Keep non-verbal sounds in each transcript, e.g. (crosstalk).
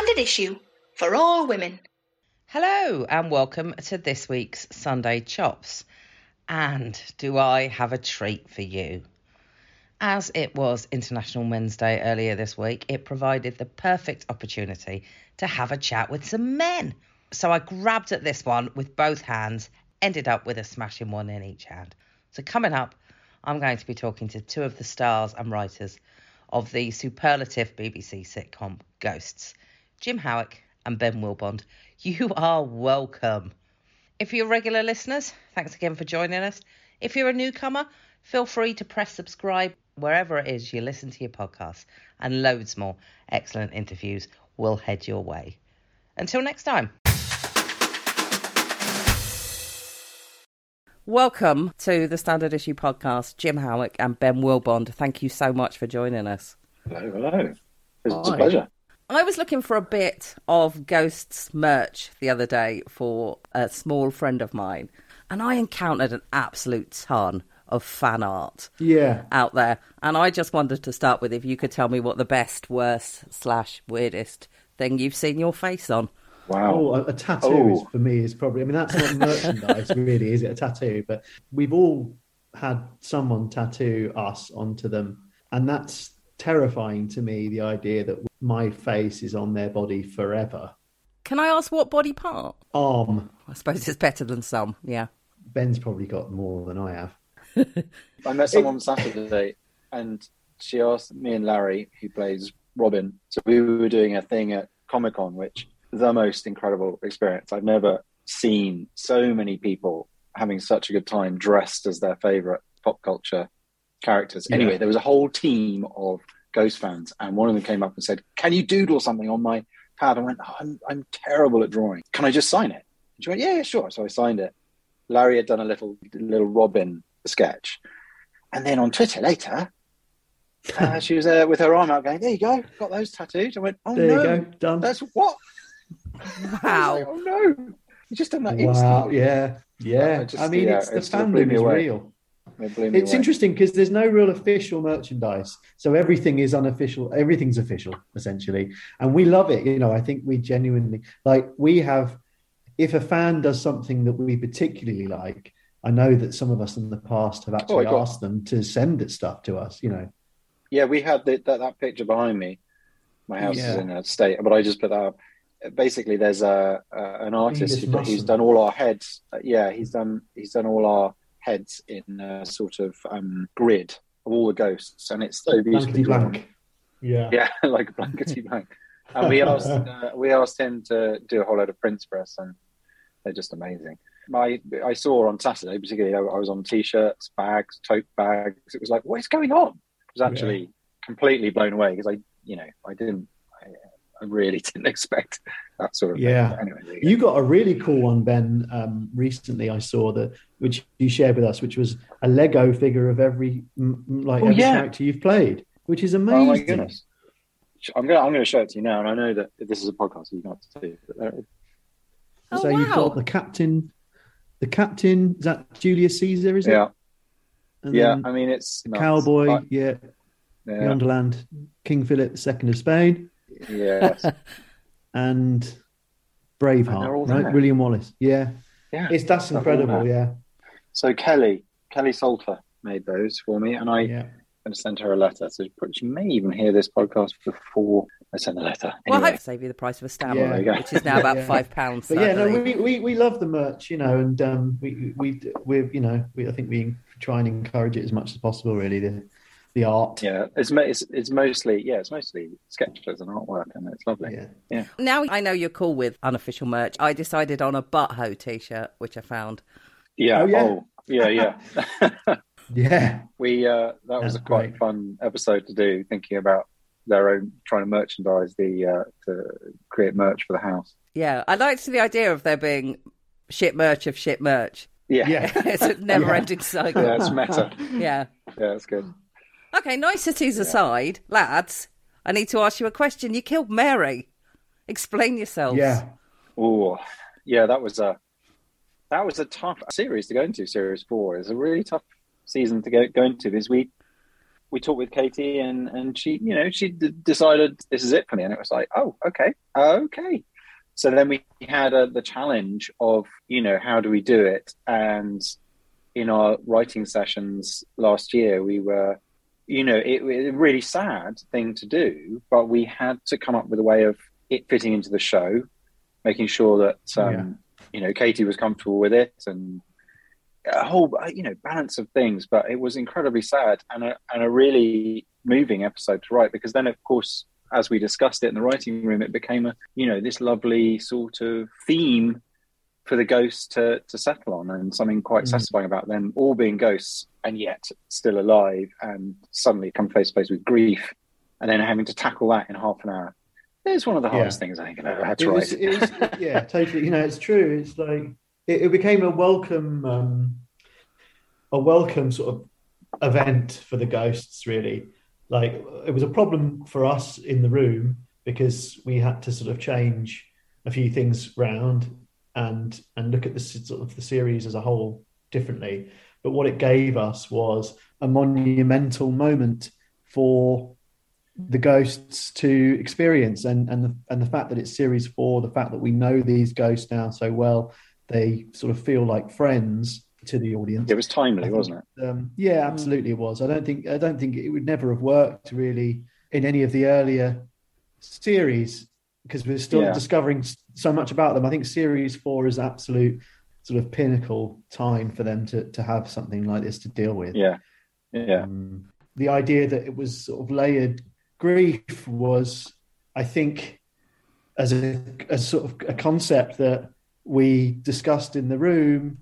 standard issue for all women. Hello, and welcome to this week's Sunday Chops. And do I have a treat for you? As it was International Men's Day earlier this week, it provided the perfect opportunity to have a chat with some men. So I grabbed at this one with both hands, ended up with a smashing one in each hand. So, coming up, I'm going to be talking to two of the stars and writers of the superlative BBC sitcom Ghosts, Jim Howick and Ben Willbond. You (laughs) are welcome. If you're regular listeners, thanks again for joining us. If you're a newcomer, feel free to press subscribe wherever it is you listen to your podcasts, and loads more excellent interviews will head your way. Until next time. Welcome to the Standard Issue podcast, Jim Howick and Ben Willbond. Thank you so much for joining us. Hello, hello. It's Hi. a pleasure. I was looking for a bit of Ghosts merch the other day for a small friend of mine, and I encountered an absolute ton of fan art Yeah. out there. And I just wanted to start with if you could tell me what the best, worst, slash weirdest thing you've seen your face on. Wow. Oh, a, a tattoo Oh. is, for me is probably. I mean, that's not merchandise, really, is it? A tattoo, but we've all had someone tattoo us onto them, and that's terrifying to me. The idea that my face is on their body forever. Can I ask what body part? Arm. I suppose it's better than some, yeah. Ben's probably got more than I have. (laughs) I met someone on (laughs) Saturday and she asked me and Larry, who plays Robin. So we were doing a thing at Comic Con, which the most incredible experience. I've never seen so many people having such a good time dressed as their favorite pop culture characters. Yeah. Anyway, there was a whole team of Ghost fans, and one of them came up and said, Can you doodle something on my pad? I went, oh, I'm, I'm terrible at drawing. Can I just sign it? And she went, Yeah, yeah, sure. So I signed it. Larry had done a little little Robin sketch. And then on Twitter later, uh, she was there with her arm out going, There you go, got those tattooed. I went, Oh There no, you go, done. that's what? I Wow. like, oh no. You just done that wow. instantly. Yeah. Yeah. I just- I mean, yeah, it's the it sort fandom is real. It blew me It's interesting because there's no real official merchandise, so everything is unofficial. Everything's official essentially, and we love it. You know, I think we genuinely like. We have, if a fan does something that we particularly like, I know that some of us in the past have actually Oh, asked them to send it stuff to us. You know, Yeah, we had the, that, that picture behind me. My house is in a state, but I just put that up. Basically, there's a, a an artist who, who's done all our heads. Uh, yeah, he's done he's done all our heads in a sort of um, grid of all the ghosts, and it's so beautifully blankety blank. Yeah. Yeah, (laughs) like a blankety (laughs) blank. And we asked uh, we asked him to do a whole load of prints for us, and they're just amazing. My I saw on Saturday, particularly I, was on t-shirts, bags, tote bags. It was like, what is going on? I was actually completely blown away because I, you know, I didn't, I, I really (laughs) didn't expect that sort of Yeah. anyway, go. You got a really cool one, Ben. Um, recently, I saw that, which you shared with us, which was a Lego figure of every m- m- like Oh, every yeah. character you've played, which is amazing. Oh my goodness! I'm gonna I'm gonna show it to you now, and I know that this is a podcast, so you can't see. it, But uh, there, Oh, so you've got the captain, the captain is that Julius Caesar? Is it? yeah, And yeah. then I mean, it's nuts. cowboy, But, yeah, the Yonderland, King Philip II of Spain, yes, (laughs) and And they're all Braveheart, right? there. William Wallace. Yeah, yeah. it's that's incredible. Yeah, So Kelly, Kelly Salter made those for me, and I yeah. going to send her a letter. So she may even hear this podcast before I send the letter. Well, I hope to save you the price of a stamp, Yeah. There you go. which is now about (laughs) Yeah. five pounds. But yeah, no, we, we, we love the merch, you know, and um, we we we you know we I think we try and encourage it as much as possible. Really, the the art. yeah, it's, it's it's mostly yeah, it's mostly sketches and artwork, and it's lovely. Yeah. Now I know you're cool with unofficial merch. I decided on a butthole t-shirt, which I found. Yeah. Oh, yeah. Oh, yeah, yeah. (laughs) Yeah. we uh, that was That's a quite great. fun episode to do, thinking about their own trying to merchandise the uh, to create merch for the house. Yeah, I liked the idea of there being shit merch of shit merch. Yeah, Yeah. (laughs) it's a never-ending cycle. (laughs) yeah, it's meta. Yeah. Yeah, it's good. Okay, niceties aside, lads, I need to ask you a question. You killed Mary. Explain yourselves. Yeah. Oh, yeah, that was a that was a tough series to go into. Series four is a really tough season to go, go into because we we talked with Katie, and and she, you know, she d- decided this is it for me, and it was like, oh, okay, okay. So then we had uh, the challenge of, you know, how do we do it? And in our writing sessions last year, we were, you know, it was a really sad thing to do, but we had to come up with a way of it fitting into the show, making sure that, um. You know, Katie was comfortable with it and a whole you know balance of things but it was incredibly sad and a, and a really moving episode to write because then of course as we discussed it in the writing room it became a you know this lovely sort of theme for the ghosts to to settle on and something quite mm. satisfying about them all being ghosts and yet still alive and suddenly come face to face with grief and then having to tackle that in half an hour it's one of the hardest yeah. things I think I've ever had to it write. Was, was, (laughs) yeah, totally. You know, it's true. It's like it, it became a welcome um, a welcome sort of event for the ghosts really like it was a problem for us in the room because we had to sort of change a few things round and and look at the sort of the series as a whole differently but what it gave us was a monumental moment for the ghosts to experience and and the, and the fact that it's series 4 the fact that we know these ghosts now so well they sort of feel like friends to the audience. It was timely, think, wasn't it? Um, yeah, absolutely, it was. I don't think I don't think it would never have worked really in any of the earlier series because we're still yeah. discovering so much about them. I think series four is absolute sort of pinnacle time for them to to have something like this to deal with. Yeah, yeah. Um, the idea that it was sort of layered grief was, I think, as a as sort of a concept that we discussed in the room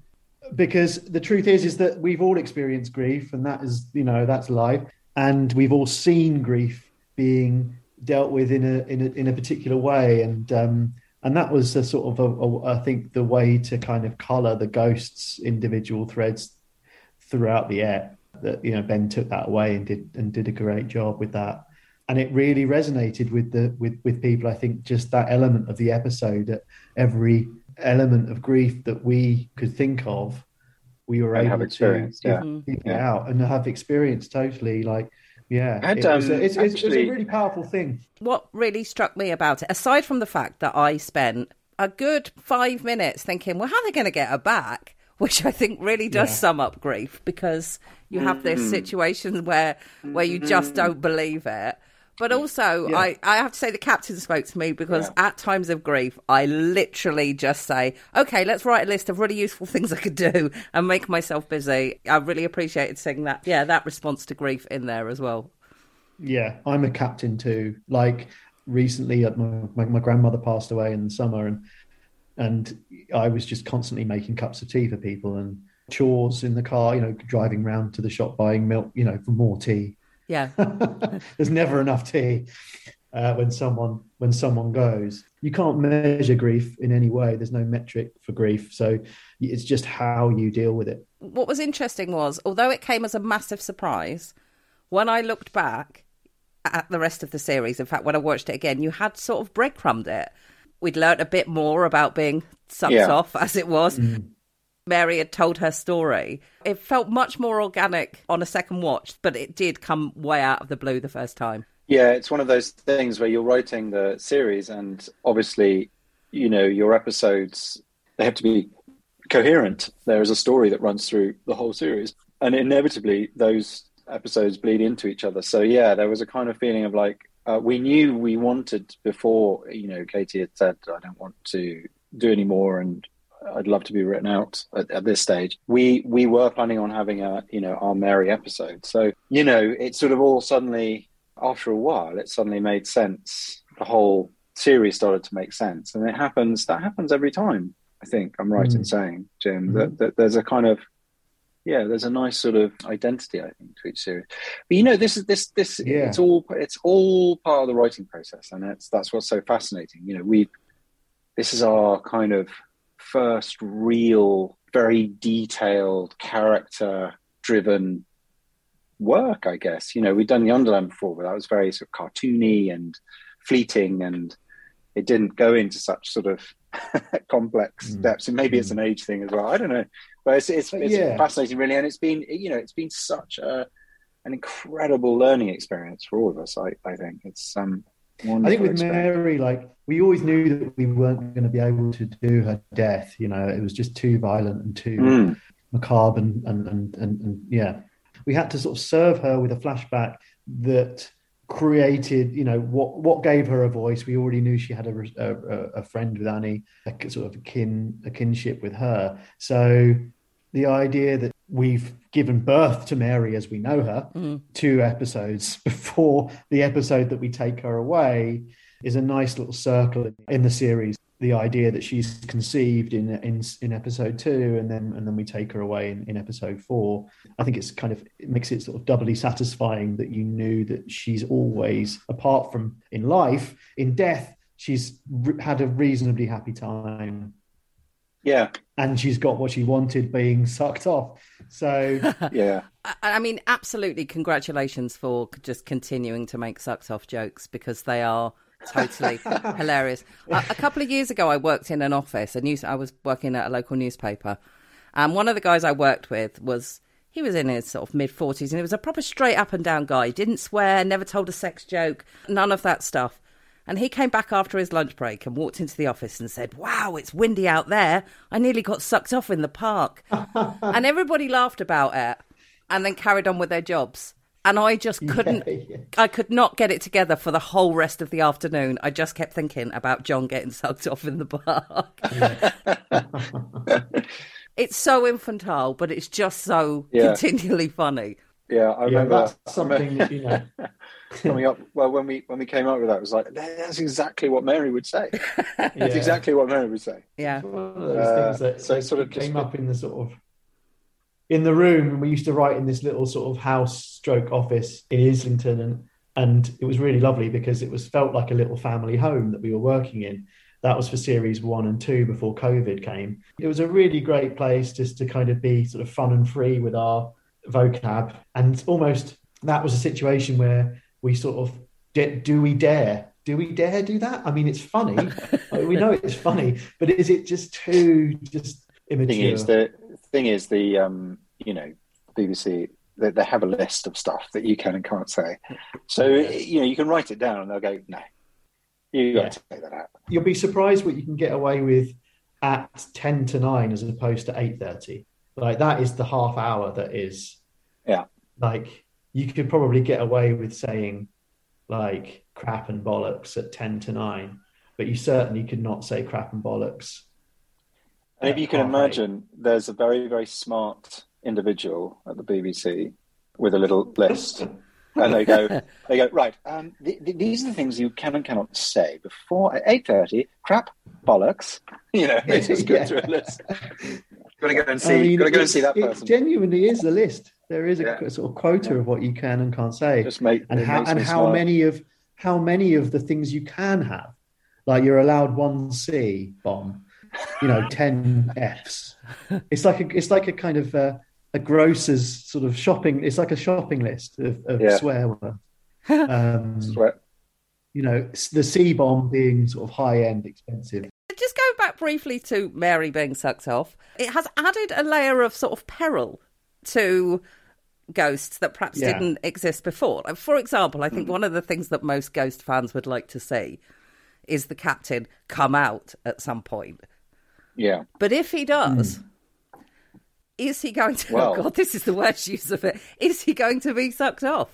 because the truth is is that we've all experienced grief and that is you know that's life. And we've all seen grief being dealt with in a in a, in a particular way. And um and that was a sort of a, a, I think the way to kind of color the ghosts individual threads throughout the air that you know Ben took that away and did and did a great job with that and it really resonated with the with with people I think just that element of the episode at every element of grief that we could think of, we were and able to yeah. it yeah. out and have experience totally like yeah had, um, it's, it's, actually, it's, a really powerful thing what really struck me about it aside from the fact that i spent a good five minutes thinking well how are they going to get her back (laughs) which i think really does yeah. sum up grief because you have this mm-hmm. situation where where you just mm-hmm. don't believe it but also, yeah. I, I have to say the captain spoke to me because yeah. at times of grief, I literally just say, okay, let's write a list of really useful (laughs) things I could do and make myself busy. I really appreciated seeing that, yeah, that response to grief in there as well. Yeah, I'm a captain too. Like recently, uh, my, my, my grandmother passed away in the summer, and and I was just constantly making cups of tea for people and chores in the car, you know, driving round to the shop buying milk, you know, for more tea yeah. (laughs) There's never enough tea uh, when someone when someone goes. You can't measure grief in any way. There's no metric for grief, so it's just how you deal with it. What was interesting was, although it came as a massive surprise, when I looked back at the rest of the series, in fact, when I watched it again, you had sort of breadcrumbed it. We'd learnt a bit more about being sucked yeah. off as it was. Mm. Mary had told her story. It felt much more organic on a second watch, but it did come way out of the blue the first time. Yeah, it's one of those things where you're writing the series, and obviously, you know, your episodes they have to be coherent. There is a story that runs through the whole series, and inevitably, those episodes bleed into each other. So yeah, there was a kind of feeling of like uh, we knew we wanted before. You know, Katie had said, "I don't want to do any more," and I'd love to be written out at, at, this stage. We we were planning on having a you know our Mary episode, so you know it sort of all suddenly after a while it suddenly made sense. The whole series started to make sense, and it happens. That happens every time. I think I'm right mm. in saying, Jim, mm-hmm. that, that there's a kind of yeah, there's a nice sort of identity I think to each series. But you know, this is this this yeah. it's all it's all part of the writing process, and it's that's what's so fascinating. You know, we this is our kind of first real, very detailed, character driven work, I guess. You know, we'd done the Yonderland before, but that was very sort of cartoony and fleeting, and it didn't go into such sort of (laughs) complex mm. depths. And maybe mm. it's an age thing as well. I don't know, but it's it's, it's yeah. fascinating, really. And it's been you know it's been such a an incredible learning experience for all of us. I, I think it's um. I think with Mary, like we always knew that we weren't going to be able to do her death. You know, it was just too violent and too mm. macabre, and and, and and and yeah, we had to sort of serve her with a flashback that created, you know, what what gave her a voice. We already knew she had a, a, a friend with Annie, a sort of a kin a kinship with her. So the idea that we've given birth to Mary as we know her mm. two episodes (laughs) before the episode that we take her away is a nice little circle in the series. The idea that she's conceived in in in episode two, and then and then we take her away in, in episode four. I think it's kind of it makes it sort of doubly satisfying that you knew that she's always, apart from in life, in death, she's re- had a reasonably happy time yeah. And she's got what she wanted being sucked off. So, (laughs) yeah. I mean, absolutely congratulations for just continuing to make sucked off jokes because they are totally hilarious. A, a, couple of years ago, I worked in an office, a news, I was working at a local newspaper. And one of the guys I worked with was, he was in his sort of mid 40s and he was a proper straight up and down guy. He didn't swear, never told a sex joke, none of that stuff. And he came back after his lunch break and walked into the office and said, Wow, it's windy out there. I nearly got sucked off in the park. (laughs) and everybody laughed about it and then carried on with their jobs. And I just couldn't, yeah, yeah. I could not get it together for the whole rest of the afternoon. I just kept thinking about John getting (laughs) sucked off in the park. it's so infantile, but it's just so yeah. continually funny. Yeah, I remember yeah, that's something you know. (laughs) coming up. Well, when we when we came up with that, it was like that's exactly what Mary would say. (laughs) That's exactly what Mary would say. Yeah, one of those uh, things that so sort of came just... up in the sort of in the room, and we used to write in this little sort of house stroke office in Islington, and and it was really lovely because it was felt like a little family home that we were working in. That was for series one and two before COVID came. It was a really great place just to kind of be sort of fun and free with our vocab. And almost that was a situation where we sort of do we dare? Do we dare do that? I mean, it's funny. (laughs) we know it's funny, but is it just too just immature? Thing is, the thing is the um, you know BBC they, they have a list of stuff that you can and can't say. So you know you can write it down and they'll go no. You got yeah. to take that out. You'll be surprised what you can get away with at ten to nine as opposed to eight thirty. Like that is the half hour that is yeah. Like you could probably get away with saying like crap and bollocks at 10 to 9, but you certainly could not say crap and bollocks. And if you can imagine, there's a very, very smart individual at the BBC with a little list. and they go, (laughs) they go right. Um, th- th- these are the things you can and cannot say before at eight thirty. Crap, bollocks. (laughs) You know, they just go yeah. through a list. Got to go and see. I mean, got to go and see that person. It genuinely is a list. There is a yeah. sort of quota yeah. of what you can and can't say, Just make, and how and how smart. many of how many of the things you can have. Like you're allowed one C bomb, you know, ten Fs. It's like a it's like a kind of uh, a grocer's sort of shopping. It's like a shopping list of, of yeah. swear words. (laughs) Um, Sweat. You know, the C bomb being sort of high end, expensive just going back briefly to Mary being sucked off, it has added a layer of sort of peril to ghosts that perhaps yeah. didn't exist before. For example, I think mm. one of the things that most ghost fans would like to see is the captain come out at some point. Yeah. But if he does, mm. is he going to? Oh (laughs) well, oh God, this is the worst use of it. Is he going to be sucked off?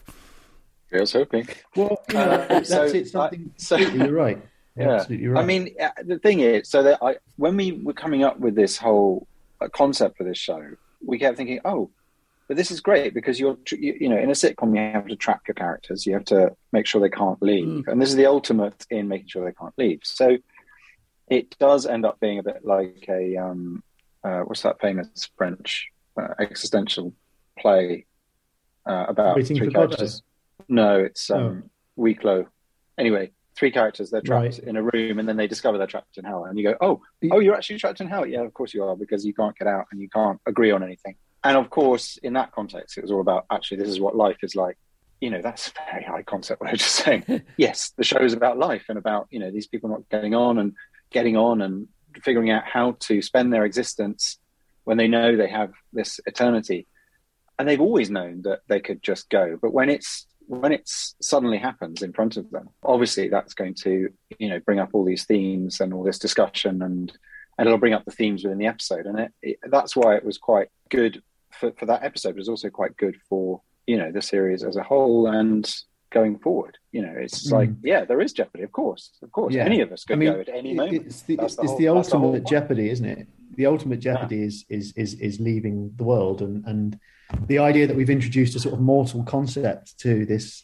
I was hoping. Well, uh, that's so, it. Something. I, so, (laughs) you're right. Yeah. Absolutely right. I mean, uh, the thing is, so that I, when we were coming up with this whole uh, concept for this show, we kept thinking, oh, but this is great because you're, you, you, know, in a sitcom, you have to track your characters. You have to make sure they can't leave. Mm. And this is the ultimate in making sure they can't leave. So it does end up being a bit like a, um, uh, what's that famous French uh, existential play uh, about Waiting three characters? No, it's um, oh. Huis Anyway, three characters they're trapped right. in a room and then they discover they're trapped in hell and you go oh oh you're actually trapped in hell yeah of course you are because you can't get out and you can't agree on anything and of course, in that context, it was all about actually, this is what life is like. You know, that's a very high concept. What I was just saying. (laughs) yes, the show is about life and about you know these people not getting on and getting on and figuring out how to spend their existence when they know they have this eternity. and they've always known that they could just go. But when it's when it suddenly happens in front of them, obviously that's going to you know bring up all these themes and all this discussion, and and it'll bring up the themes within the episode, and it, it, that's why it was quite good for, for that episode. It was also quite good for you know the series as a whole and going forward. You know, it's mm. like yeah, there is jeopardy, of course, of course. Yeah. Any of us could I mean, go at any moment. It's the, it's the, whole, the ultimate the jeopardy, isn't it? The ultimate jeopardy yeah. is is is is leaving the world and and the idea that we've introduced a sort of mortal concept to this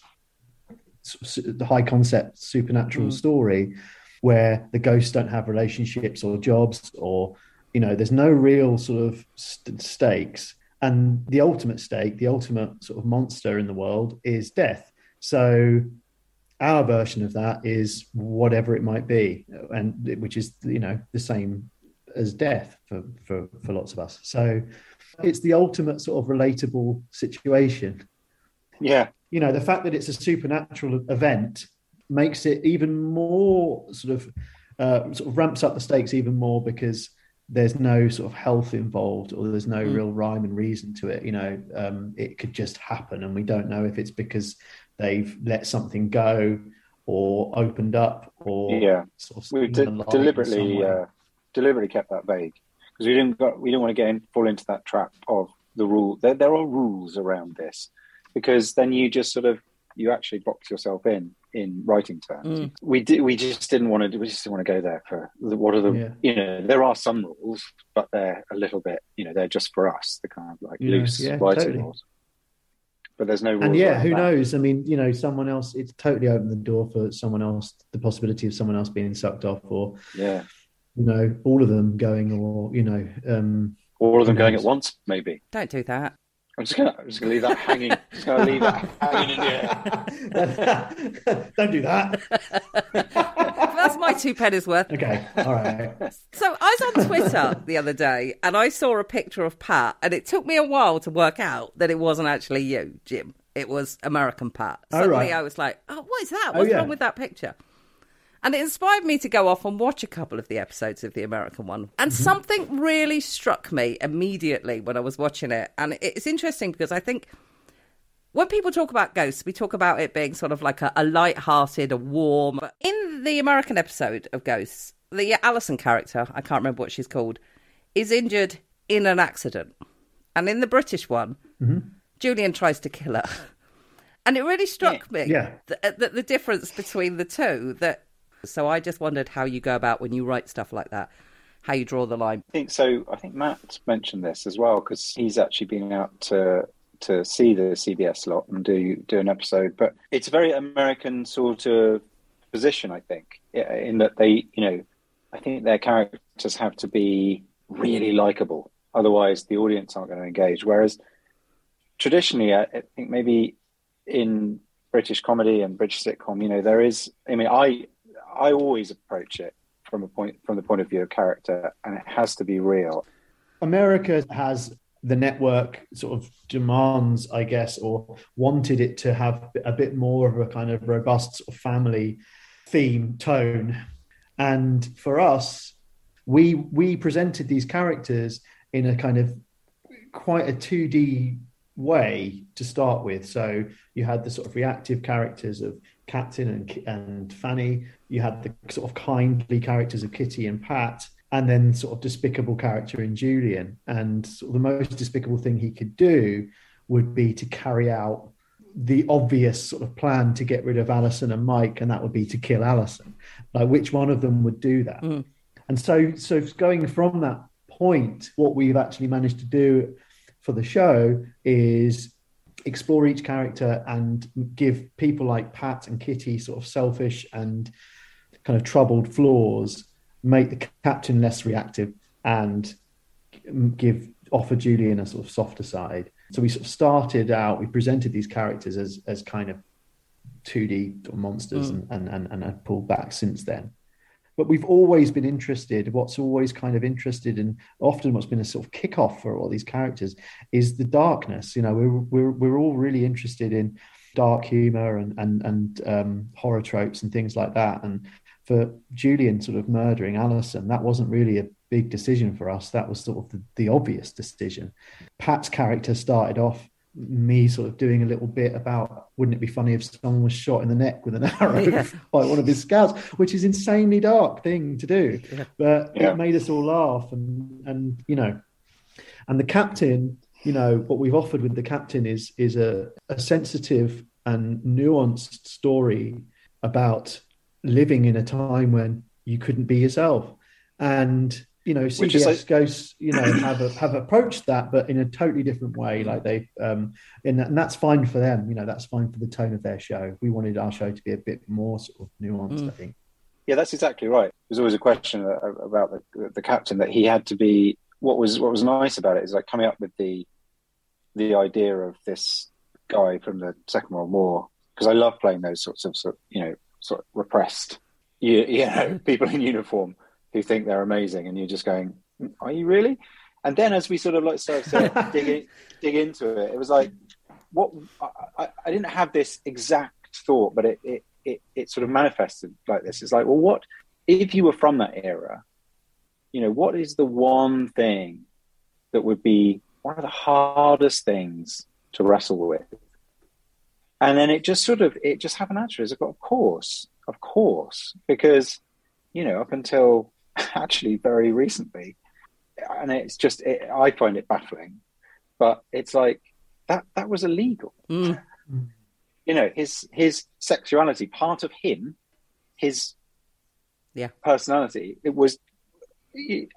the high concept supernatural mm. story where the ghosts don't have relationships or jobs or you know there's no real sort of st- stakes and the ultimate stake the ultimate sort of monster in the world is death so our version of that is whatever it might be and which is you know the same as death for for, for lots of us so it's the ultimate sort of relatable situation. Yeah. You know, the fact that it's a supernatural event makes it even more sort of uh, sort of ramps up the stakes even more because there's no sort of health involved or there's no mm. real rhyme and reason to it. You know, um, it could just happen, and we don't know if it's because they've let something go or opened up or yeah, sort of we de- deliberately uh, deliberately kept that vague because we didn't got, we didn't want to get in, fall into that trap of the rule. There, there are rules around this because then you just sort of you actually box yourself in in writing terms. Mm. We did. We just didn't want to. We just didn't want to go there for the, what are the. Yeah. You know, there are some rules, but they're a little bit. You know, they're just for us. The kind of like yeah, loose yeah, writing totally. rules. But there's no. and yeah, who that. knows? I mean, you know, someone else. It's totally opened the door for someone else. The possibility of someone else being sucked off, or yeah, you know, all of them going, or you know, um, all of them going at once, maybe. Don't do that. I'm just gonna, I'm just gonna leave that hanging. just gonna leave that (laughs) hanging in the air. Don't do that. (laughs) That's my two pennies worth. Okay, all right. So I was on Twitter the other day, and I saw a picture of Pat, and it took me a while to work out that it wasn't actually you, Jim. It was American Pat. Oh, Suddenly, right. I was like, "Oh, what is that? Oh, What's oh, yeah. wrong with that picture?" And it inspired me to go off and watch a couple of the episodes of the American one. And mm-hmm. something really struck me immediately when I was watching it. And it's interesting because I think when people talk about ghosts, we talk about it being sort of like a, a light-hearted, a warm. But In the American episode of Ghosts, the Allison character, I can't remember what she's called, is injured in an accident. And in the British one, mm-hmm. Julian tries to kill her. (laughs) And it really struck yeah. me yeah. that the, the difference between the two, that so I just wondered how you go about when you write stuff like that, how you draw the line. I think so. I think Matt mentioned this as well because he's actually been out to to see the CBS lot and do do an episode. But it's a very American sort of position, I think, in that they, you know, I think their characters have to be really likable, otherwise the audience aren't going to engage. Whereas traditionally, I think maybe in British comedy and British sitcom, you know, there is. I mean, I I always approach it from a point from the point of view of character, and it has to be real. America has the network sort of demands, I guess, or wanted it to have a bit more of a kind of robust sort of family theme tone. And for us, we we presented these characters in a kind of quite a 2D way to start with. So you had the sort of reactive characters of Captain and, and Fanny. You had the sort of kindly characters of Kitty and Pat, and then sort of despicable character in Julian. And sort of the most despicable thing he could do would be to carry out the obvious sort of plan to get rid of Alison and Mike, and that would be to kill Alison. Like which one of them would do that? Mm. And so, so going from that point, what we've actually managed to do for the show is explore each character and give people like Pat and Kitty sort of selfish and kind of troubled flaws, make the captain less reactive and give offer Julian a sort of softer side. So we sort of started out, we presented these characters as as kind of 2D monsters mm. and, and, and, and pulled back since then but we've always been interested. What's always kind of interested, and often what's been a sort of kickoff for all these characters, is the darkness. You know, we're we're we're all really interested in dark humor and and and um, horror tropes and things like that. And for Julian sort of murdering Alison, that wasn't really a big decision for us. That was sort of the, the obvious decision. Pat's character started off me sort of doing a little bit about wouldn't it be funny if someone was shot in the neck with an (laughs) arrow Yeah. by one of his scouts, which is insanely dark thing to do, Yeah. but Yeah. it made us all laugh and and you know, and the captain, you know, what we've offered with the captain is is a, a sensitive and nuanced story about living in a time when you couldn't be yourself, and you know, CBS like- Ghosts, you know, have a, have approached that, but in a totally different way. Like they, um, and, and that's fine for them. You know, that's fine for the tone of their show. We wanted our show to be a bit more sort of nuanced. Mm. I think. Yeah, that's exactly right. There's always a question about the, the captain that he had to be. What was what was nice about it is like coming up with the the idea of this guy from the Second World War because I love playing those sorts of, sort you know sort of repressed you, you know (laughs) people in uniform who think they're amazing and you're just going are you really? And then as we sort of like started to (laughs) dig in, dig into it it was like what I, I, didn't have this exact thought but it, it it it sort of manifested like this. It's like well what if you were from that era you know what is the one thing that would be one of the hardest things to wrestle with? And then it just sort of it just happened naturally. As I got of course of course because you know up until actually very recently and it's just it, i find it baffling but it's like that that was illegal Mm. (laughs) you know his his sexuality part of him his Yeah. personality it was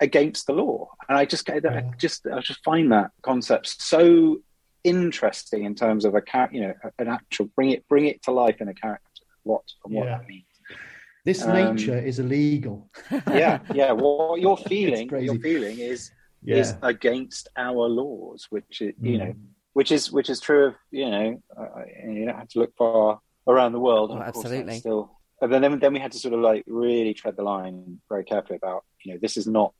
against the law and i just I just i just find that concept so interesting in terms of a character, you know an actual bring it bring it to life in a character what and what Yeah. that means This Um, nature is illegal. (laughs) yeah yeah what you're (laughs) feeling what you're feeling is Yeah. is against our laws which is, you know Mm. which is which is true of you know uh, you don't have to look far around the world. Oh, and absolutely. Still, and then then we had to sort of like really tread the line very carefully about you know this is not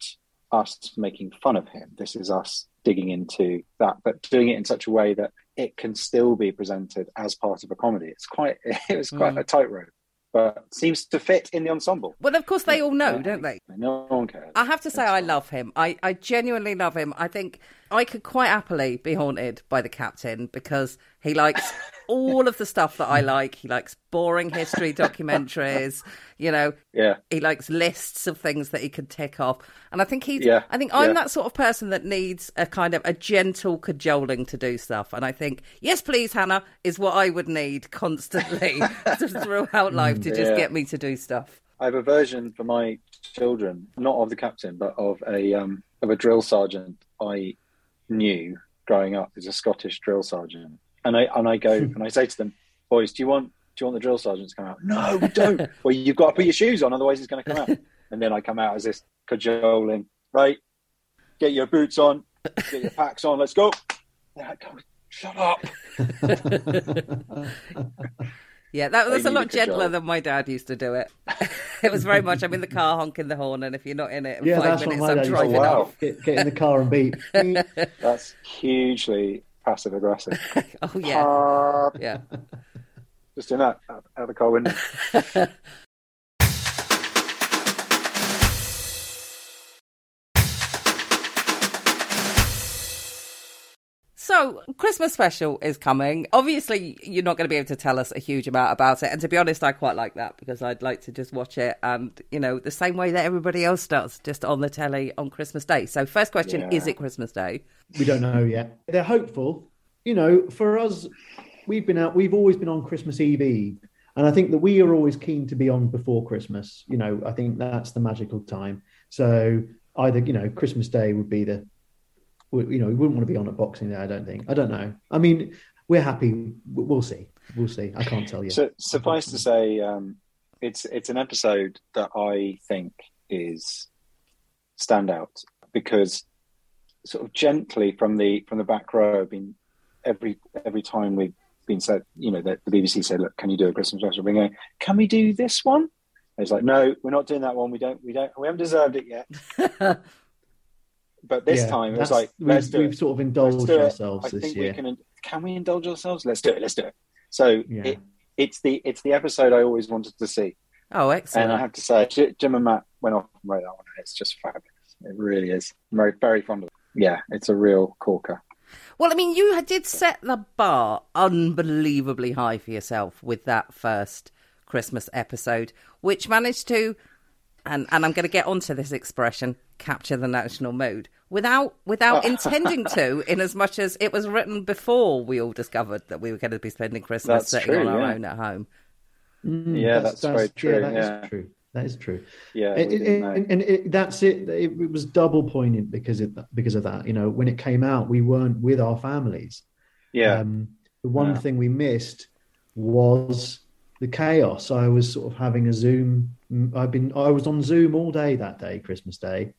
us making fun of him. This is us digging into that, but doing it in such a way that it can still be presented as part of a comedy. It's quite (laughs) it was quite Mm. a tightrope, but seems to fit in the ensemble. Well, of course they all know, don't they? No one cares. I have to say, I love him. I, I genuinely love him. I think I could quite happily be haunted by the captain because he likes all of the stuff that I (laughs) like. He likes boring history documentaries. You know, Yeah, he likes lists of things that he can tick off. And I think he's. Yeah, I think I'm yeah. that sort of person that needs a kind of a gentle cajoling to do stuff. And I think, yes, please, Hannah, is what I would need constantly (laughs) (laughs) throughout life to just Yeah. get me to do stuff. I have a version for my children, not of the captain, but of a um, of a drill sergeant I knew growing up. He's a Scottish drill sergeant, and I and I go (laughs) and I say to them, "Boys, do you want do you want the drill sergeant to come out?" No, we (laughs) don't. well, you've got to put your shoes on, otherwise he's going to come out. (laughs) And then I come out as this cajoling, right? Get your boots on, get your packs on, let's go. Like, "Oh, Shut up. Yeah, that was a need lot a gentler than my dad used to do it. (laughs) it was very much I'm in the car honking the horn, and if you're not in it in yeah, five that's what minutes, my I'm dad used to driving do. Oh, wow. off. Get, get in the car and beep. (laughs) That's hugely passive aggressive. (laughs) Oh yeah, Uh, yeah. just in that out out the car window. So, Christmas special is coming. Obviously, you're not going to be able to tell us a huge amount about it. And to be honest, I quite like that because I'd like to just watch it and, you know, the same way that everybody else does, just on the telly on Christmas Day. So, first question Yeah. is it Christmas Day? we don't know yet. They're hopeful. You know, for us, we've been out. We've always been on Christmas Eve Eve, and I think that we are always keen to be on before Christmas. You know, I think that's the magical time. So either you know, Christmas Day would be the, we- you know, we wouldn't want to be on at Boxing Day. I don't think. I don't know. I mean, we're happy. We'll see. We'll see. I can't tell you. So suffice to say, um, it's it's an episode that I think is standout because sort of gently from the from the back row, I've been every every time we've been said, you know, that the BBC said, look, can you do a Christmas special? We're going, can we do this one? And it's like, no, we're not doing that one. We don't, we don't, we haven't deserved it yet. (laughs) But this Yeah, time it was that's- like, let's we've, do we've it. sort of Let's indulged do it. ourselves I this think year. we can. Can we indulge ourselves? Let's do it. Let's do it. So Yeah. it, it's the it's the episode I always wanted to see, Oh, excellent. and I have to say, Jim and Matt went off and wrote that one, it's just fabulous. It really is. I'm very very fond of it. Yeah, it's a real corker. Well, I mean, you did set the bar unbelievably high for yourself with that first Christmas episode, which managed to, and, and I'm going to get onto this expression, capture the national mood without without (laughs) intending to, in as much as it was written before we all discovered that we were going to be spending Christmas That's sitting true, on our yeah. own at home. Mm, Yeah, that's very true, Yeah, that is yeah. true. That is true. Yeah, It- it- and and it, that's it. it. It was double poignant because of because of that. You know, when it came out, we weren't with our families. yeah, Um, the one Yeah. thing we missed was the chaos. I was sort of having a Zoom. I've been. I was on Zoom all day that day, Christmas Day,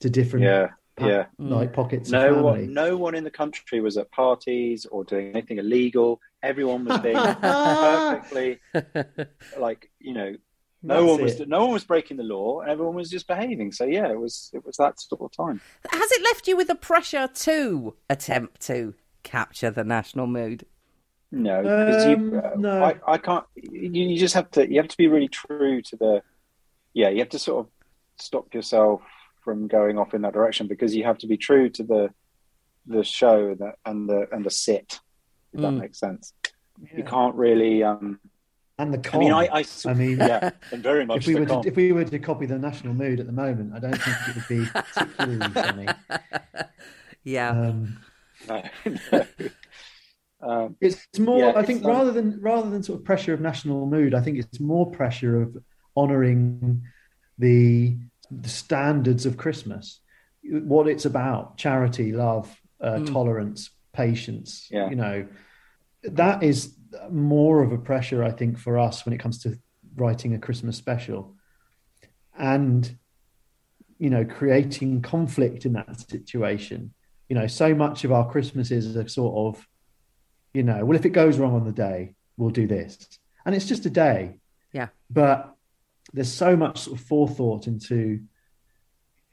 to different yeah, yeah. Mm. like pockets No of one, no one in the country was at parties or doing anything illegal. Everyone was being (laughs) perfectly, (laughs) like you know, no That's one was, it. no one was breaking the law, everyone was just behaving. So yeah, it was, it was that sort of time. Has it left you with the pressure to attempt to capture the national mood? No, because Um, you, uh, no. I, I can't. You, you just have to. You have to be really true to the. Yeah, you have to sort of stop yourself from going off in that direction because you have to be true to the the show and the and the, and the sit. If that Mm. makes sense. You can't really. Um, And the I mean, I, I, I mean, yeah, (laughs) and very much if we were con. to, if we were to copy the national mood at the moment, I don't think it would be particularly funny. (laughs) Yeah. Um, (laughs) No, no. Um, It's more. Yeah, I think rather than rather than sort of pressure of national mood, I think it's more pressure of honouring the the standards of Christmas, what it's about: charity, love, uh, Mm. tolerance, patience. Yeah. You know, that is more of a pressure, I think, for us when it comes to writing a Christmas special, and you know, creating conflict in that situation. You know, so much of our Christmases are sort of you know, well, if it goes wrong on the day, we'll do this. And it's just a day. Yeah. But there's so much sort of forethought into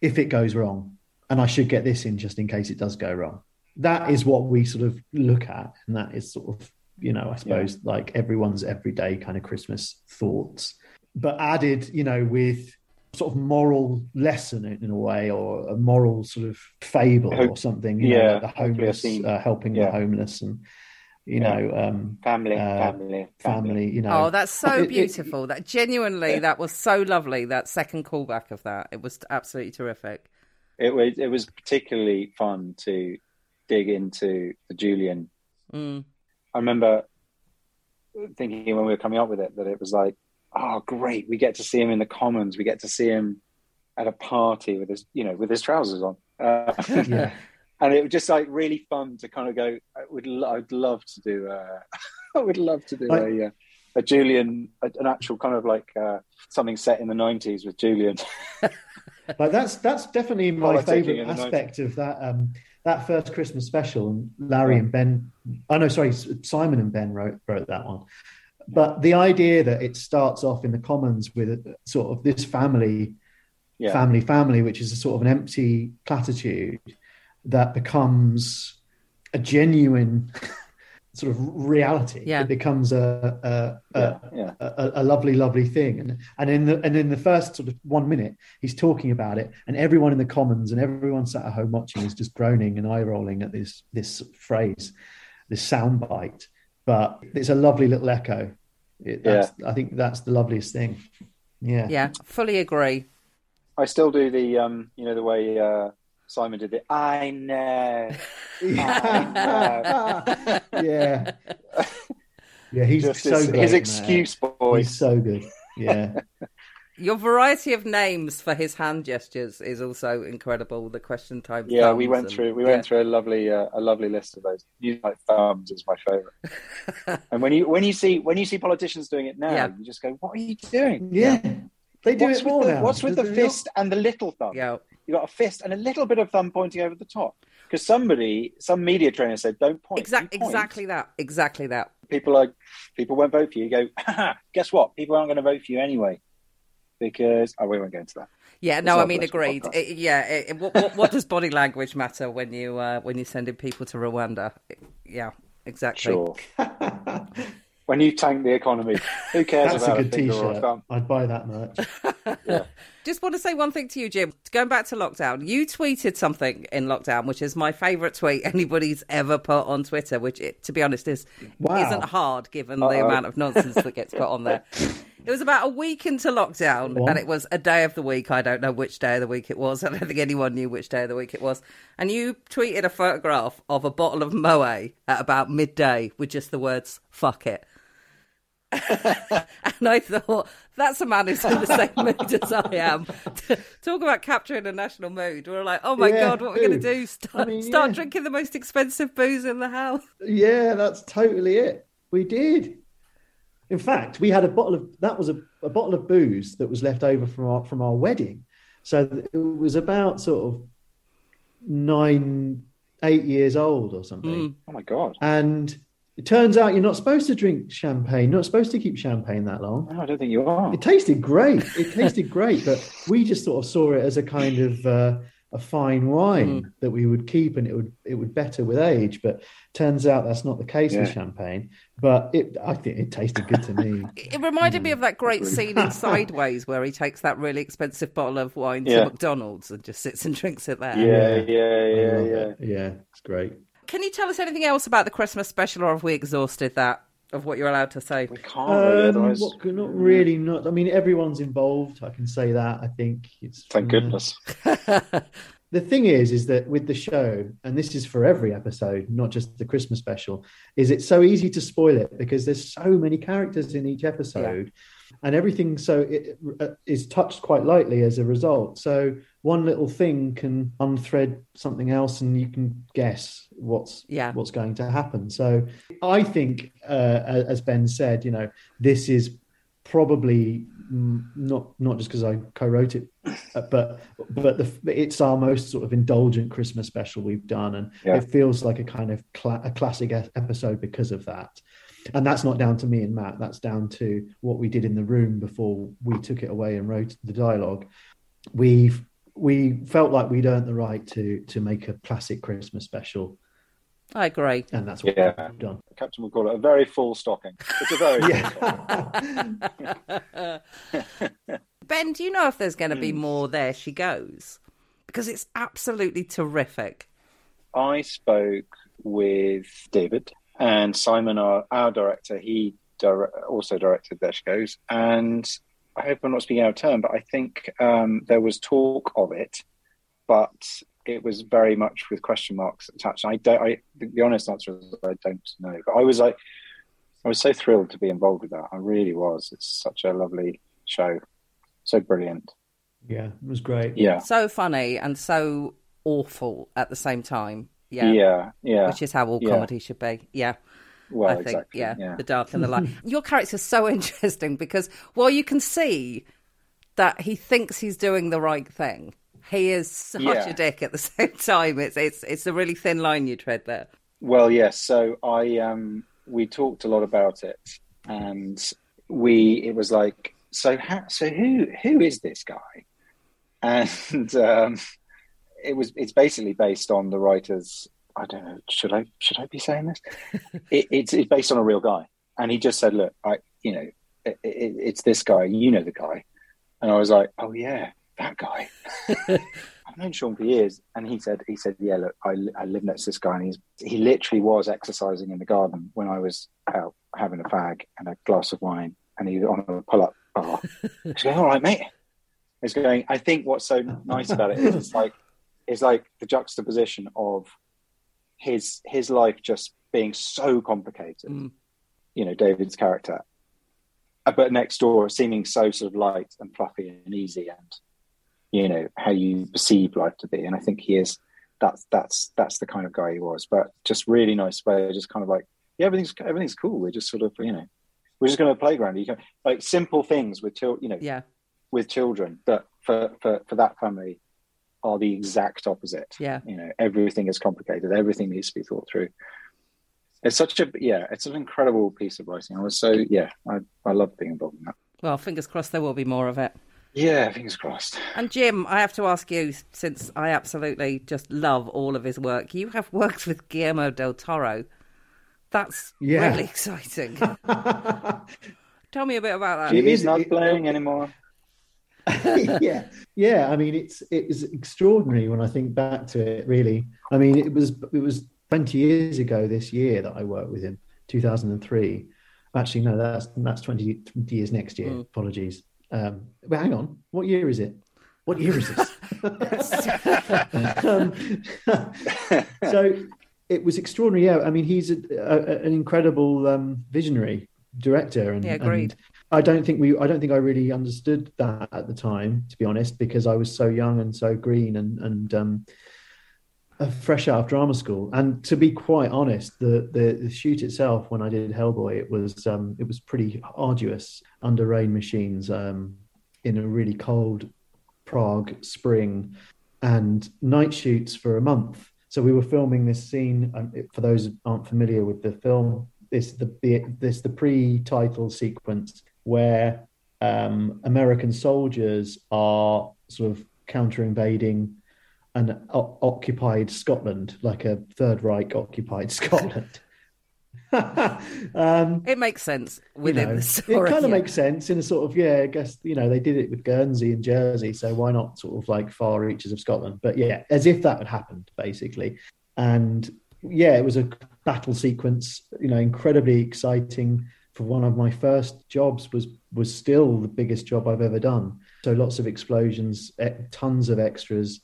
if it goes wrong, and I should get this in just in case it does go wrong. That is what we sort of look at. And that is sort of, you know, I suppose like everyone's everyday kind of Christmas thoughts, but added, you know, with sort of moral lesson in, in a way or a moral sort of fable Hope- or something, you yeah, know, like the homeless, uh, helping Yeah. the homeless and, you know, um, family, Uh, family, family, you know. Oh, that's so It- it- beautiful. that genuinely, that was so lovely. That second callback of that, it was absolutely terrific. It was it was particularly fun to dig into the Julian. Mm. I remember thinking when we were coming up with it that it was like, oh, great, we get to see him in the Commons, we get to see him at a party with his, you know, with his trousers on. Uh, (laughs) yeah. And it was just like really fun to kind of go. I would, I'd love to do. Uh, (laughs) I would love to do Like- a, uh, a Julian, a, an actual kind of like uh, something set in the nineties with Julian. (laughs) like that's that's definitely my favorite aspect of that um that first christmas special and larry Yeah. and ben oh no sorry simon and ben wrote wrote that one but the idea that it starts off in the commons with a, sort of this family Yeah, family family which is a sort of an empty platitude that becomes a genuine (laughs) sort of reality Yeah. it becomes a a, a, yeah, yeah. a, a lovely, lovely thing. And and in the and in the first sort of one minute, he's talking about it, and everyone in the commons and everyone sat at home watching is just groaning and eye rolling at this this phrase, this soundbite. But it's a lovely little echo. It, that's, I think that's the loveliest thing. Yeah. Yeah, fully agree. I still do the, um, you know, the way uh, Simon did it. I know. (laughs) yeah. yeah. Yeah, he's Just so his, great. his in that. excuse He's voice. so good. Yeah. (laughs) Your variety of names for his hand gestures is also incredible. The question time. Yeah, we went and- through we yeah. went through a lovely uh, a lovely list of those. You like thumbs is my favorite. (laughs) and when you when you see when you see politicians doing it now, Yeah. you just go, "What are you doing? Yeah. They do what's it with more the, now. What's with the They're not- fist and the little thumb? Yeah, You got a fist and a little bit of thumb pointing over the top. Because somebody, some media trainer said, "Don't point." exact, You point, exactly that. Exactly that. People are people won't vote for you. You go, (laughs) guess what? People aren't going to vote for you anyway because oh, we won't go into that. Yeah, no, I mean, agreed. It- yeah, it, it- what, what, what does (laughs) body language matter when you uh, when you're sending people to Rwanda? Yeah, exactly. Sure. (laughs) when you tank the economy, who cares That's a good finger or a T-shirt. I'd buy that merch. (laughs) Just want to say one thing to you, Jim. Going back to lockdown, you tweeted something in lockdown, which is my favourite tweet anybody's ever put on Twitter. Which, it, to be honest, is Wow. isn't hard given the Uh-oh. amount of nonsense that gets put on there. It was about a week into lockdown, Go on. and it was a day of the week. I don't know which day of the week it was. (laughs) I don't think anyone knew which day of the week it was. And you tweeted a photograph of a bottle of Moe at about midday with just the words "fuck it." (laughs) and I thought that's a man who's in the same mood as I am. (laughs) Talk about capturing a national mood. We're like, oh my Yeah, god, what are we going to do? Start, I mean, start yeah. drinking the most expensive booze in the house. Yeah, that's totally it. We did. In fact, we had a bottle of that was a, a bottle of booze that was left over from our from our wedding. So it was about sort of nine, eight years old or something. Mm. Oh my god! And it turns out you're not supposed to drink champagne. Not supposed to keep champagne that long. No, I don't think you are. It tasted great. It tasted great, but we just sort of saw it as a kind of uh, a fine wine that we would keep, and it would it would better with age. But turns out that's not the case with champagne. But it, I think it tasted good to me. (laughs) It reminded Mm. me of that great scene in Sideways where he takes that really expensive bottle of wine to McDonald's and just sits and drinks it there. Yeah, Yeah. yeah, yeah, yeah. it. yeah, it's great. Can you tell us anything else about the Christmas special, or have we exhausted that of what you're allowed to say? We can't really, Um, otherwise. what, not really. Not. I mean, everyone's involved. I can say that. I think it's. Thank uh, goodness. (laughs) the thing is is that with the show and this is for every episode not just the christmas special is it's so easy to spoil it because there's so many characters in each episode and everything so it uh, is touched quite lightly as a result so one little thing can unthread something else and you can guess what's Yeah. what's going to happen so i think uh, as ben said you know this is probably mm, not not just because I co-wrote it, uh, but but the, it's our most sort of indulgent Christmas special we've done, and Yeah. it feels like a kind of cla- a classic episode because of that. And that's not down to me and Matt. That's down to what we did in the room before we took it away and wrote the dialogue. We we felt like we'd earned the right to to make a classic Christmas special, I agree. and that's what Yeah. we've done. Captain would call it a very full stocking. It's a very full stocking. Yeah. (laughs) Ben, do you know if there's going to be Hmm. more There She Goes? Because it's absolutely terrific. I spoke with David and Simon, our, our director. He dire- also directed There She Goes. And I hope I'm not speaking out of turn, but I think um, there was talk of it, but it was very much with question marks attached. I don't. I, the honest answer is I don't know. But I was like, I was so thrilled to be involved with that. I really was. It's such a lovely show, so brilliant. yeah, it was great. Yeah, So funny and so awful at the same time. Yeah. yeah, yeah. Which is how all Yeah. comedy should be. Yeah. well, I think, exactly. yeah, yeah. the dark and the light. (laughs) Your character's so interesting because while you can see that he thinks he's doing the right thing, he is such Yeah. a dick at the (laughs) same time. It's it's it's a really thin line you tread there. Well, yes. So I um we talked a lot about it, and we it was like so how, so who who is this guy? (laughs) And um, it was it's basically based on the writer's. I don't know. Should I should I be saying this? (laughs) it, it's it's based on a real guy, and he just said, "Look, I you know it, it, it's this guy. You know the guy," and I was like, "Oh yeah, that guy." (laughs) I've known Sean for years, and he said, "He said, yeah, look, I, I live next to this guy, and he's he literally was exercising in the garden when I was out having a fag and a glass of wine, and he was on a pull-up bar. (laughs) He's going, all right, mate. He's going. I think what's so nice about it is it's like it's like the juxtaposition of his his life just being so complicated. Mm. You know, David's character, Uh, but next door seeming so sort of light and fluffy and easy and you know how you perceive life to be and i think he is that's that's that's the kind of guy he was but just really nice way just kind of like yeah everything's everything's cool we're just sort of you know we're just going to a playground you can like simple things with children you know Yeah. with children that for, for for that family are the exact opposite Yeah. you know everything is complicated everything needs to be thought through it's such a yeah it's an incredible piece of writing i was so yeah i i love being involved in that Well, fingers crossed there will be more of it. yeah fingers crossed And Jim, I have to ask you, since I absolutely just love all of his work, you have worked with Guillermo del Toro. That's Yeah. really (laughs) exciting. (laughs) Tell me a bit about that. It jimmy's not playing anymore (laughs) yeah, yeah. I mean, it's it was extraordinary when I think back to it. Really, I mean, it was it was twenty years ago this year that I worked with him, two thousand and three. Actually, no, that's that's 20, 20 years next year. Mm. Apologies. Um, but hang on, what year is it? What year is this? (laughs) um, (laughs) so it was extraordinary. Yeah, I mean, he's a, a, an incredible um, visionary director, and, Yeah, agreed. and I don't think we, I don't think I really understood that at the time, to be honest, because I was so young and so green and and um, fresh out of drama school. And to be quite honest, the, the the shoot itself, when I did Hellboy, it was um, it was pretty arduous under rain machines um, in a really cold Prague spring, and night shoots for a month. So we were filming this scene. Um, for those aren't familiar with the film, this the, the this the pre-title sequence where um, American soldiers are sort of counter invading an o- occupied Scotland, like a Third Reich occupied (laughs) Scotland. (laughs) um, It makes sense you within know, the story. It kind of yeah. makes sense in a sort of yeah. I guess you know they did it with Guernsey and Jersey, so why not sort of like far reaches of Scotland? But yeah, as if that had happened basically. And yeah, it was a battle sequence. You know, incredibly exciting. For one of my first jobs was was still the biggest job I've ever done. So lots of explosions, tons of extras,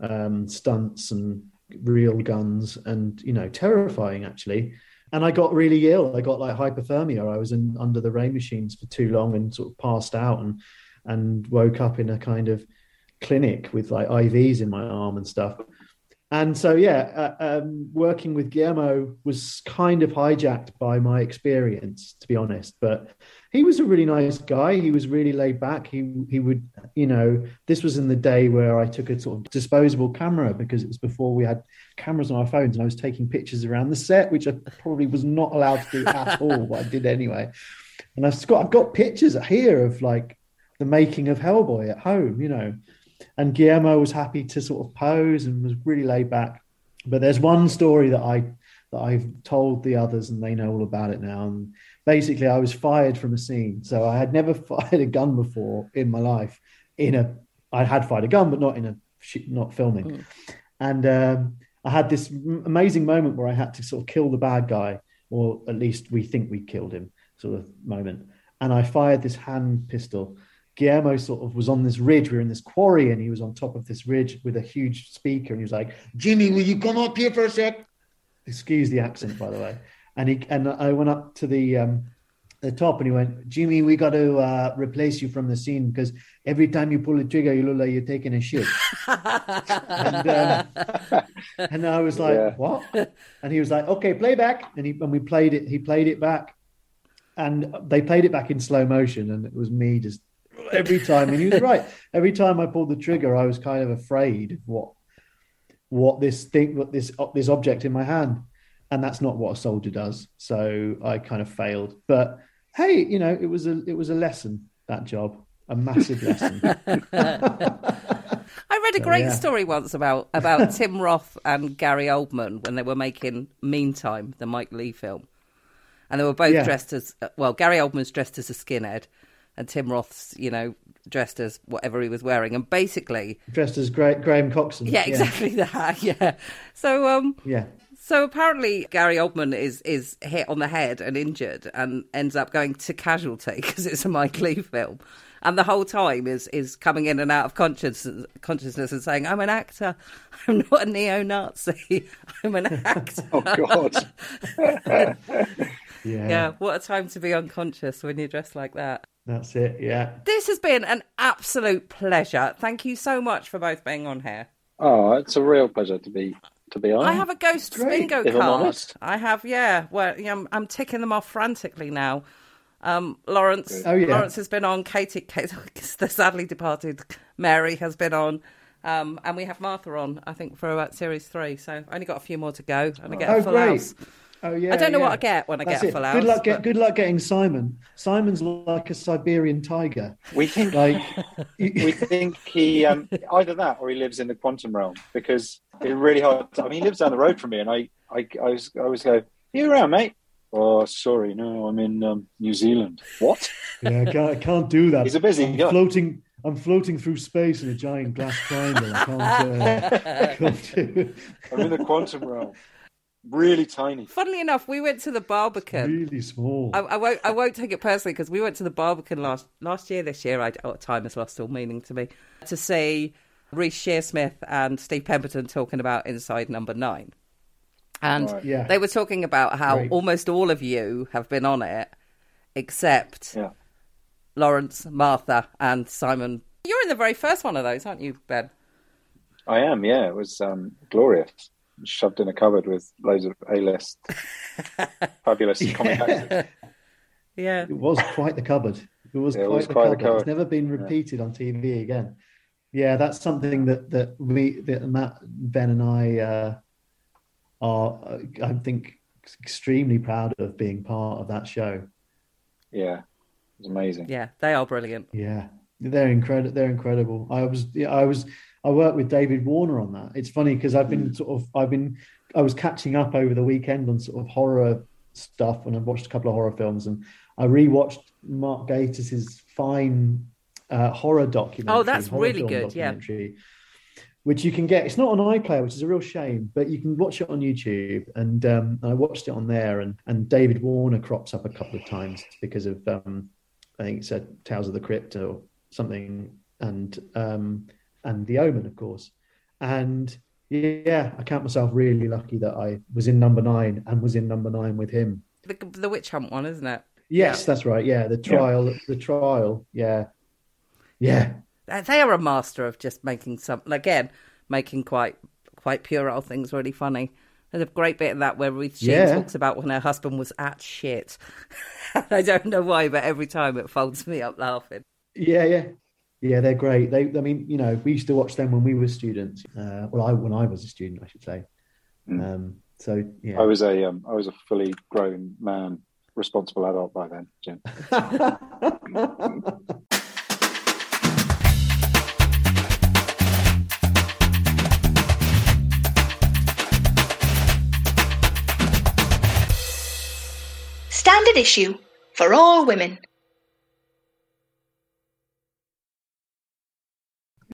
um, stunts, and real guns, and you know, terrifying actually and I got really ill. I got like hypothermia. I was in under the rain machines for too long and sort of passed out and and woke up in a kind of clinic with like IVs in my arm and stuff. And so yeah, uh, um, working with Guillermo was kind of hijacked by my experience, to be honest. But he was a really nice guy. He was really laid back. He he would, you know, this was in the day where I took a sort of disposable camera because it was before we had cameras on our phones, and I was taking pictures around the set, which I probably was not allowed to do at (laughs) all, but I did anyway. And I've got I've got pictures here of like the making of Hellboy at home, you know. And Guillermo was happy to sort of pose and was really laid back. But there's one story that I that I've told the others, and they know all about it now. And basically, I was fired from a scene, so I had never (laughs) fired a gun before in my life. In a, I had fired a gun, but not in a not filming. Mm. And um, I had this amazing moment where I had to sort of kill the bad guy, or at least we think we killed him, sort of moment. And I fired this hand pistol. Guillermo sort of was on this ridge. We were in this quarry, and he was on top of this ridge with a huge speaker, and he was like, "Jimmy, will you come up here for a sec?" Excuse the accent, by the way. And he and I went up to the um, the top, and he went, "Jimmy, we got to uh, replace you from the scene because every time you pull the trigger, you look like you're taking a shit." and, um, (laughs) and I was like, Yeah. "What?" And he was like, "Okay, playback." And he and we played it. He played it back, and they played it back in slow motion, and it was me just every time. And he was right. Every time I pulled the trigger, I was kind of afraid of what what this thing, what this this object in my hand, and that's not what a soldier does. So I kind of failed. But hey, you know, it was a it was a lesson that job, a massive lesson. (laughs) I read a So, great yeah. story once about about (laughs) Tim Roth and Gary Oldman when they were making Meantime, the Mike Leigh film, and they were both Yeah. dressed as well. Gary Oldman's dressed as a skinhead, and Tim Roth's, you know, dressed as whatever he was wearing, and basically, Dressed as Gra- Graham Coxon. yeah, exactly (laughs) that, yeah. So, um, Yeah. so apparently Gary Oldman is is hit on the head and injured, and ends up going to casualty (laughs) because it's a Mike Leigh film. And the whole time is is coming in and out of consciousness, consciousness and saying, "I'm an actor. (laughs) I'm not a neo-Nazi. I'm an actor." Oh God. Yeah, yeah, what a time to be unconscious when you're dressed like that. That's it. Yeah. This has been an absolute pleasure. Thank you so much for both being on here. Oh, it's a real pleasure to be to be on. I have a ghost great, bingo card. I have, yeah. Well, yeah, I'm, I'm ticking them off frantically now. Um, Lawrence, Oh, yeah. Lawrence has been on. Katie, Kate, (laughs) the sadly departed Mary has been on, um, and we have Martha on. I think for about series three. So I only got a few more to go, and I get Oh, a full great. house. Oh yeah. I don't know yeah. what I get when I That's get a it. full house. Good luck. Get, but- good luck getting Simon. Simon's like a Siberian tiger. we think Like (laughs) we think he um, either that or he lives in the quantum realm because it's really hard. To, I mean, he lives down the road from me, and I I I always, I always go, "You around, mate?" Oh, sorry, no, I'm in um, New Zealand. What? yeah, I can't, I can't do that. He's a busy I'm guy. floating. I'm floating through space in a giant glass triangle. I can't. Uh, (laughs) can't do- I'm in the quantum realm. Really tiny. Funnily enough, we went to the Barbican. really small. I, I won't. I won't take it personally because we went to the Barbican last last year. This year, I, oh, time has lost all meaning to me. To see Reece Shearsmith and Steve Pemberton talking about Inside Number Nine, and Right. Yeah. they were talking about how Great. almost all of you have been on it, except Yeah. Lawrence, Martha, and Simon. You're in the very first one of those, aren't you, Ben? I am, yeah. It was um, glorious. Shoved in a cupboard with loads of A-list (laughs) fabulous comic actors. Yeah. It was quite the cupboard. It was, Yeah, it quite, was the quite the cupboard. cupboard. It's never been repeated on TV again. Yeah, that's something that that we that Matt, Ben, and I uh, are, uh, I think, extremely proud of being part of that show. Yeah, it was amazing. Yeah, they are brilliant. Yeah, they're incredible. They're incredible. I was, yeah, I was, I worked with David Warner on that. It's funny because I've been sort of, I've been, I was catching up over the weekend on sort of horror stuff, and I've watched a couple of horror films, and I rewatched Mark Gatiss's fine uh, horror documentary. Oh, that's really good, yeah. Which you can get. It's not on iPlayer, which is a real shame, but you can watch it on YouTube. And um, I watched it on there, and and David Warner crops up a couple of times because of um, I think it's a Tales of the Crypt or something, and um, and The Omen, of course. And yeah, I count myself really lucky that I was in number nine and was in number nine with him. The, the witch hunt one, isn't it? Yes, that's right. Yeah, the trial, the trial. Yeah, yeah, They are a master of just making some again, making quite quite puerile things really funny. There's a great bit of that where Ruth Sheen Yeah. talks about when her husband was at shit. (laughs) I don't know why, but every time it folds me up laughing. yeah, yeah, yeah. They're great. They, I mean, you know, we used to watch them when we were students. Uh, well, I when I was a student, I should say. Mm. Um, so yeah, I was a um, I was a fully grown man, responsible adult by then, Jim. (laughs) Standard issue for all women.